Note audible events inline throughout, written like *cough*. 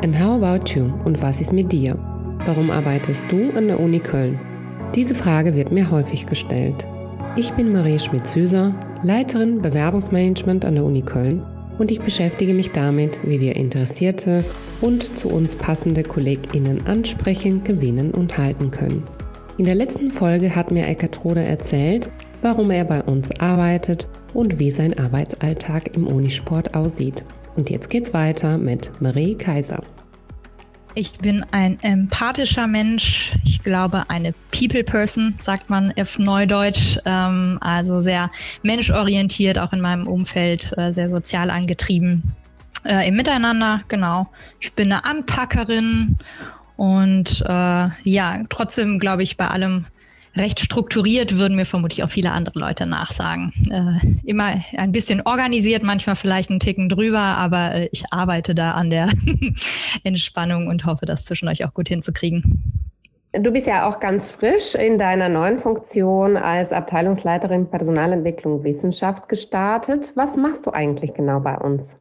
And how about you? Und was ist mit dir? Warum arbeitest du an der Uni Köln? Diese Frage wird mir häufig gestellt. Ich bin Marie Schmidt-Süßer, Leiterin Bewerbungsmanagement an der Uni Köln und ich beschäftige mich damit, wie wir interessierte und zu uns passende KollegInnen ansprechen, gewinnen und halten können. In der letzten Folge hat mir Eckart Rode erzählt, warum er bei uns arbeitet und wie sein Arbeitsalltag im Unisport aussieht. Und jetzt geht's weiter mit Marie Kaiser. Ich bin ein empathischer Mensch. Ich glaube, eine People Person, sagt man auf Neudeutsch. Ähm, also sehr menschorientiert, auch in meinem Umfeld, äh, sehr sozial angetrieben. Äh, Im Miteinander, genau. Ich bin eine Anpackerin und äh, ja, trotzdem glaube ich bei allem recht strukturiert, würden mir vermutlich auch viele andere Leute nachsagen. Äh, immer ein bisschen organisiert, manchmal vielleicht einen Ticken drüber, aber äh, ich arbeite da an der *laughs* Entspannung und hoffe, das zwischen euch auch gut hinzukriegen. Du bist ja auch ganz frisch in deiner neuen Funktion als Abteilungsleiterin Personalentwicklung Wissenschaft gestartet. Was machst du eigentlich genau bei uns?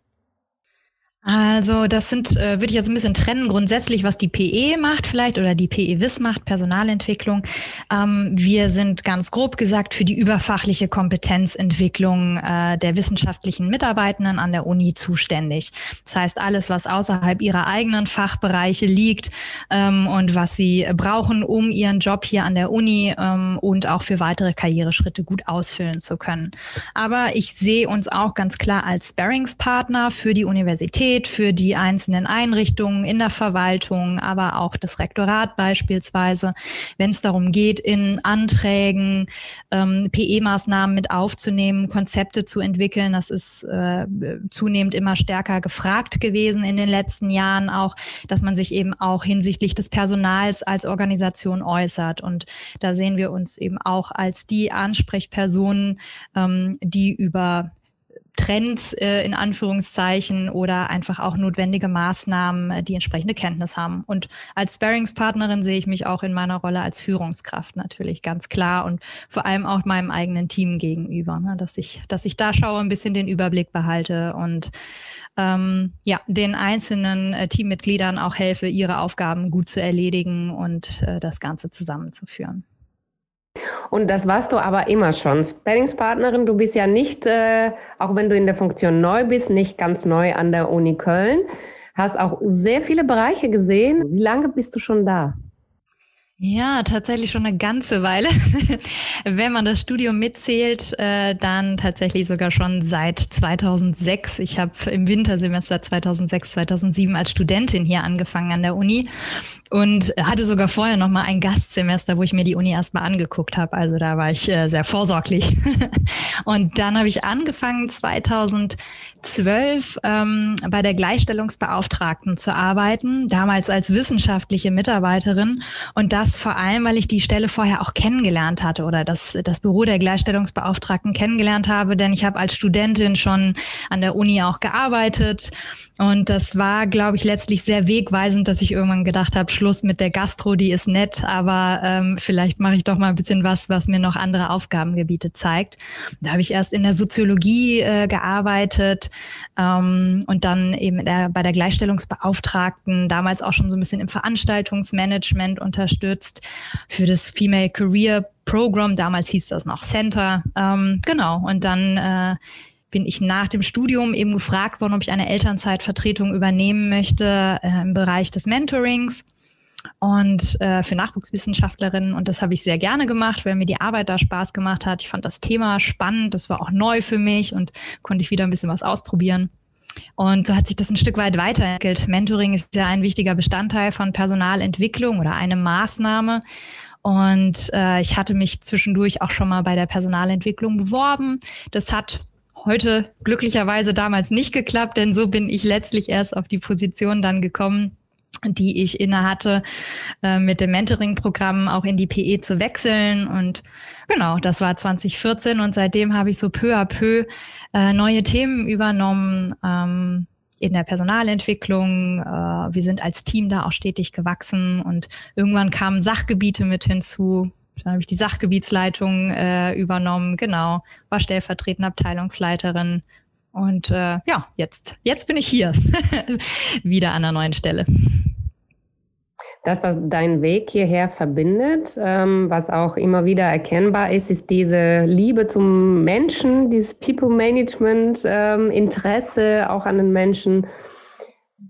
Also das sind, äh, würde ich jetzt ein bisschen trennen, grundsätzlich, was die PE macht vielleicht oder die PE-WIS macht, Personalentwicklung. Ähm, wir sind ganz grob gesagt für die überfachliche Kompetenzentwicklung äh, der wissenschaftlichen Mitarbeitenden an der Uni zuständig. Das heißt, alles, was außerhalb ihrer eigenen Fachbereiche liegt ähm, und was sie brauchen, um ihren Job hier an der Uni ähm, und auch für weitere Karriereschritte gut ausfüllen zu können. Aber ich sehe uns auch ganz klar als Sparringspartner für die Universität Qualität für die einzelnen Einrichtungen in der Verwaltung, aber auch das Rektorat beispielsweise, wenn es darum geht, in Anträgen ähm, PE-Maßnahmen mit aufzunehmen, Konzepte zu entwickeln. Das ist äh, zunehmend immer stärker gefragt gewesen in den letzten Jahren auch, dass man sich eben auch hinsichtlich des Personals als Organisation äußert. Und da sehen wir uns eben auch als die Ansprechpersonen, ähm, die über Trends äh, in Anführungszeichen oder einfach auch notwendige Maßnahmen, äh, die entsprechende Kenntnis haben. Und als Sparringspartnerin sehe ich mich auch in meiner Rolle als Führungskraft natürlich ganz klar und vor allem auch meinem eigenen Team gegenüber, ne, dass ich, dass ich da schaue, ein bisschen den Überblick behalte und ähm, ja, den einzelnen äh, Teammitgliedern auch helfe, ihre Aufgaben gut zu erledigen und äh, das Ganze zusammenzuführen. Und das warst du aber immer schon. Sparringspartnerin, du bist ja nicht, äh, auch wenn du in der Funktion neu bist, nicht ganz neu an der Uni Köln. Hast auch sehr viele Bereiche gesehen. Wie lange bist du schon da? Ja, tatsächlich schon eine ganze Weile. *laughs* Wenn man das Studium mitzählt, äh, dann tatsächlich sogar schon seit 2006. Ich habe im Wintersemester 2006, 2007 als Studentin hier angefangen an der Uni und hatte sogar vorher noch mal ein Gastsemester, wo ich mir die Uni erstmal angeguckt habe. Also da war ich äh, sehr vorsorglich. *laughs* und dann habe ich angefangen 2012 ähm, bei der Gleichstellungsbeauftragten zu arbeiten, damals als wissenschaftliche Mitarbeiterin und das vor allem, weil ich die Stelle vorher auch kennengelernt hatte oder das das Büro der Gleichstellungsbeauftragten kennengelernt habe, denn ich habe als Studentin schon an der Uni auch gearbeitet und das war, glaube ich, letztlich sehr wegweisend, dass ich irgendwann gedacht habe, Schluss mit der Gastro, die ist nett, aber ähm, vielleicht mache ich doch mal ein bisschen was, was mir noch andere Aufgabengebiete zeigt. Da habe ich erst in der Soziologie äh, gearbeitet ähm, und dann eben der, bei der Gleichstellungsbeauftragten, damals auch schon so ein bisschen im Veranstaltungsmanagement unterstützt für das Female Career Program. Damals hieß das noch Center. Ähm, genau. Und dann äh, bin ich nach dem Studium eben gefragt worden, ob ich eine Elternzeitvertretung übernehmen möchte äh, im Bereich des Mentorings und äh, für Nachwuchswissenschaftlerinnen. Und das habe ich sehr gerne gemacht, weil mir die Arbeit da Spaß gemacht hat. Ich fand das Thema spannend, das war auch neu für mich und konnte ich wieder ein bisschen was ausprobieren. Und so hat sich das ein Stück weit weiterentwickelt. Mentoring ist ja ein wichtiger Bestandteil von Personalentwicklung oder eine Maßnahme. Und äh, ich hatte mich zwischendurch auch schon mal bei der Personalentwicklung beworben. Das hat heute glücklicherweise damals nicht geklappt, denn so bin ich letztlich erst auf die Position dann gekommen, die ich innehatte, äh, mit dem Mentoring-Programm auch in die PE zu wechseln. Und genau, das war 2014 und seitdem habe ich so peu à peu äh, neue Themen übernommen. Ähm, in der Personalentwicklung. Äh, wir sind als Team da auch stetig gewachsen und irgendwann kamen Sachgebiete mit hinzu, dann habe ich die Sachgebietsleitung äh, übernommen, genau, war stellvertretende Abteilungsleiterin Und äh, ja, jetzt, jetzt bin ich hier, *laughs* wieder an einer neuen Stelle. Das, was deinen Weg hierher verbindet, ähm, was auch immer wieder erkennbar ist, ist diese Liebe zum Menschen, dieses People Management, ähm, Interesse auch an den Menschen.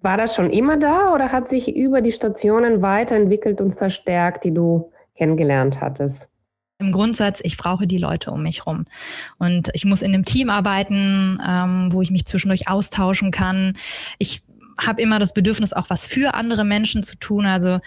War das schon immer da oder hat sich über die Stationen weiterentwickelt und verstärkt, die du kennengelernt hattest? Im Grundsatz, ich brauche die Leute um mich rum. Und ich muss in einem Team arbeiten, ähm, wo ich mich zwischendurch austauschen kann. Ich habe immer das Bedürfnis, auch was für andere Menschen zu tun. Also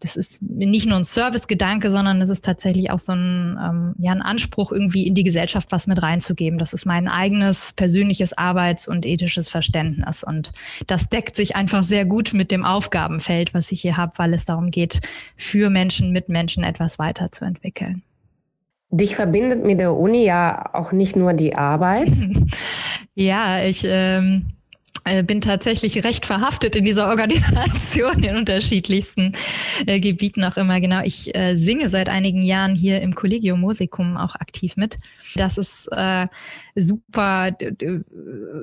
das ist nicht nur ein Servicegedanke, sondern es ist tatsächlich auch so ein, ähm, ja, ein Anspruch, irgendwie in die Gesellschaft was mit reinzugeben. Das ist mein eigenes persönliches Arbeits- und ethisches Verständnis. Und das deckt sich einfach sehr gut mit dem Aufgabenfeld, was ich hier habe, weil es darum geht, für Menschen, mit Menschen etwas weiterzuentwickeln. Dich verbindet mit der Uni ja auch nicht nur die Arbeit. *laughs* ja, ich ähm, äh, bin tatsächlich recht verhaftet in dieser Organisation in unterschiedlichsten äh, Gebieten auch immer. Genau, ich äh, singe seit einigen Jahren hier im Collegium Musicum auch aktiv mit. Das ist äh, super,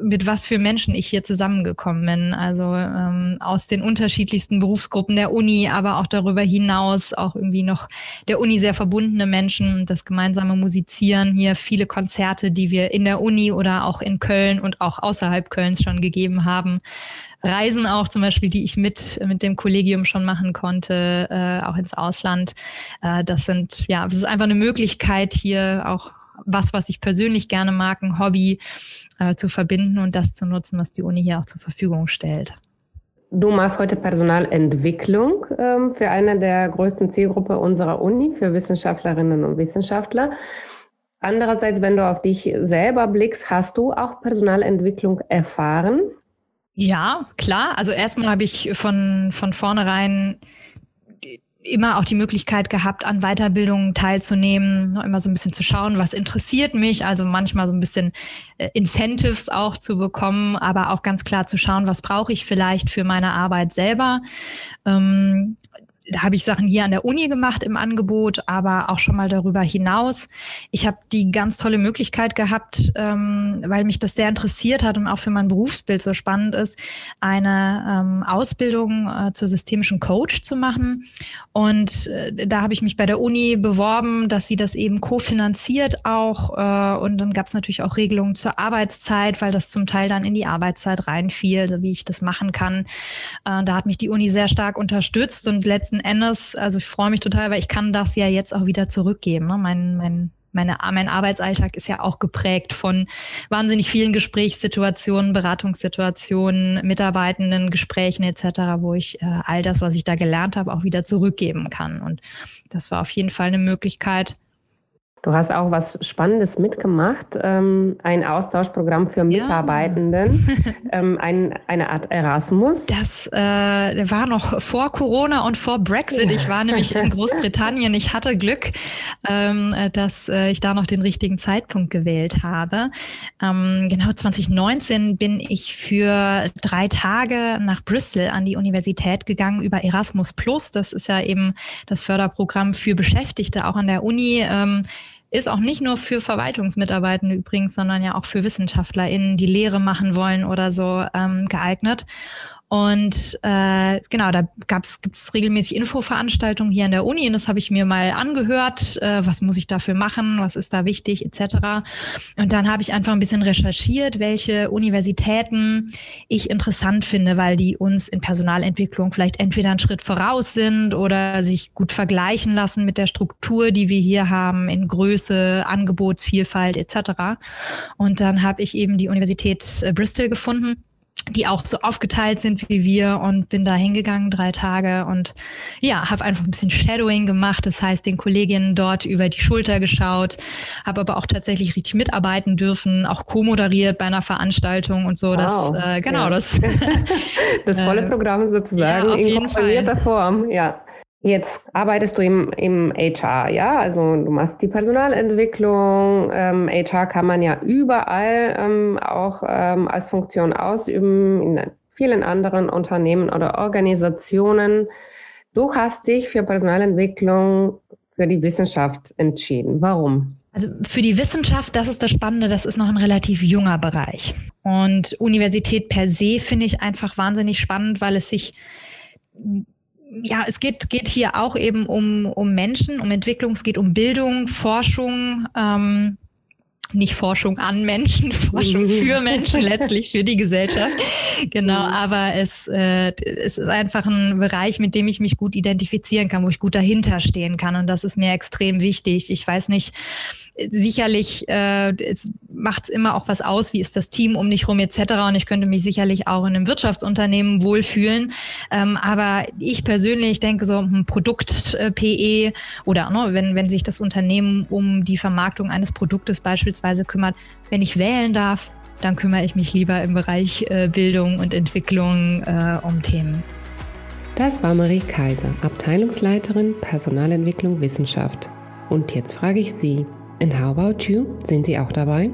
mit was für Menschen ich hier zusammengekommen bin. Also ähm, aus den unterschiedlichsten Berufsgruppen der Uni, aber auch darüber hinaus auch irgendwie noch der Uni sehr verbundene Menschen, das gemeinsame Musizieren hier, viele Konzerte, die wir in der Uni oder auch in Köln und auch außerhalb Kölns schon gegeben haben. Reisen auch zum Beispiel, die ich mit, mit dem Kollegium schon machen konnte, äh, auch ins Ausland. Äh, das sind, ja, das ist einfach eine Möglichkeit hier auch was, was ich persönlich gerne mag, ein Hobby äh, zu verbinden und das zu nutzen, was die Uni hier auch zur Verfügung stellt. Du machst heute Personalentwicklung ähm, für eine der größten Zielgruppen unserer Uni, für Wissenschaftlerinnen und Wissenschaftler. Andererseits, wenn du auf dich selber blickst, hast du auch Personalentwicklung erfahren? Ja, klar. Also erstmal habe ich von, von vornherein immer auch die Möglichkeit gehabt, an Weiterbildungen teilzunehmen, immer so ein bisschen zu schauen, was interessiert mich, also manchmal so ein bisschen äh, Incentives auch zu bekommen, aber auch ganz klar zu schauen, was brauche ich vielleicht für meine Arbeit selber. Ähm, habe ich Sachen hier an der Uni gemacht im Angebot, aber auch schon mal darüber hinaus. Ich habe die ganz tolle Möglichkeit gehabt, ähm, weil mich das sehr interessiert hat und auch für mein Berufsbild so spannend ist, eine ähm, Ausbildung äh, zur systemischen Coach zu machen. Und äh, da habe ich mich bei der Uni beworben, dass sie das eben kofinanziert auch. Äh, und dann gab es natürlich auch Regelungen zur Arbeitszeit, weil das zum Teil dann in die Arbeitszeit reinfiel, so wie ich das machen kann. Äh, da hat mich die Uni sehr stark unterstützt und letzten Endes, also ich freue mich total, weil ich kann das ja jetzt auch wieder zurückgeben. Ne? Mein, mein, meine, mein Arbeitsalltag ist ja auch geprägt von wahnsinnig vielen Gesprächssituationen, Beratungssituationen, Mitarbeitenden, Gesprächen etc., wo ich äh, all das, was ich da gelernt habe, auch wieder zurückgeben kann. Und das war auf jeden Fall eine Möglichkeit, Du hast auch was Spannendes mitgemacht, ähm, ein Austauschprogramm für Mitarbeitenden, ja. *laughs* ähm, ein, eine Art Erasmus. Das äh, war noch vor Corona und vor Brexit. Ja. Ich war nämlich in Großbritannien. Ich hatte Glück, ähm, dass äh, ich da noch den richtigen Zeitpunkt gewählt habe. Ähm, genau 2019 bin ich für drei Tage nach Bristol an die Universität gegangen über Erasmus Plus. Das ist ja eben das Förderprogramm für Beschäftigte auch an der Uni ähm, ist auch nicht nur für Verwaltungsmitarbeitende übrigens, sondern ja auch für WissenschaftlerInnen, die Lehre machen wollen oder so ähm, geeignet. Und äh, genau, da gab's gibt's regelmäßig Infoveranstaltungen hier an der Uni und das habe ich mir mal angehört. Äh, was muss ich dafür machen? Was ist da wichtig, etc. Und dann habe ich einfach ein bisschen recherchiert, welche Universitäten ich interessant finde, weil die uns in Personalentwicklung vielleicht entweder einen Schritt voraus sind oder sich gut vergleichen lassen mit der Struktur, die wir hier haben in Größe, Angebotsvielfalt etc. Und dann habe ich eben die Universität äh, Bristol gefunden die auch so aufgeteilt sind wie wir und bin da hingegangen drei Tage und ja, habe einfach ein bisschen Shadowing gemacht, das heißt den Kolleginnen dort über die Schulter geschaut, habe aber auch tatsächlich richtig mitarbeiten dürfen, auch co-moderiert bei einer Veranstaltung und so. Wow. Das, äh, genau, ja. das. *laughs* das volle Programm sozusagen ja, in kontrollierter Form, ja. Jetzt arbeitest du im, im HR, ja? Also du machst die Personalentwicklung. Ähm, HR kann man ja überall ähm, auch ähm, als Funktion ausüben, in vielen anderen Unternehmen oder Organisationen. Du hast dich für Personalentwicklung für die Wissenschaft entschieden. Warum? Also für die Wissenschaft, das ist das Spannende, das ist noch ein relativ junger Bereich. Und Universität per se finde ich einfach wahnsinnig spannend, weil es sich ja, es geht, geht hier auch eben um, um Menschen, um Entwicklung, es geht um Bildung, Forschung, ähm, nicht Forschung an Menschen, *laughs* Forschung für *laughs* Menschen, letztlich für die Gesellschaft. Genau, mhm. aber es, äh, es ist einfach ein Bereich, mit dem ich mich gut identifizieren kann, wo ich gut dahinter stehen kann. Und das ist mir extrem wichtig. Ich weiß nicht, sicherlich äh, macht es immer auch was aus, wie ist das Team um dich rum etc. Und ich könnte mich sicherlich auch in einem Wirtschaftsunternehmen wohlfühlen. Ähm, aber ich persönlich denke so ein Produkt äh, PE oder ne, wenn, wenn sich das Unternehmen um die Vermarktung eines Produktes beispielsweise kümmert, wenn ich wählen darf, dann kümmere ich mich lieber im Bereich äh, Bildung und Entwicklung äh, um Themen. Das war Marie Kaiser, Abteilungsleiterin Personalentwicklung Wissenschaft. Und jetzt frage ich Sie, And how about you? Sind Sie auch dabei?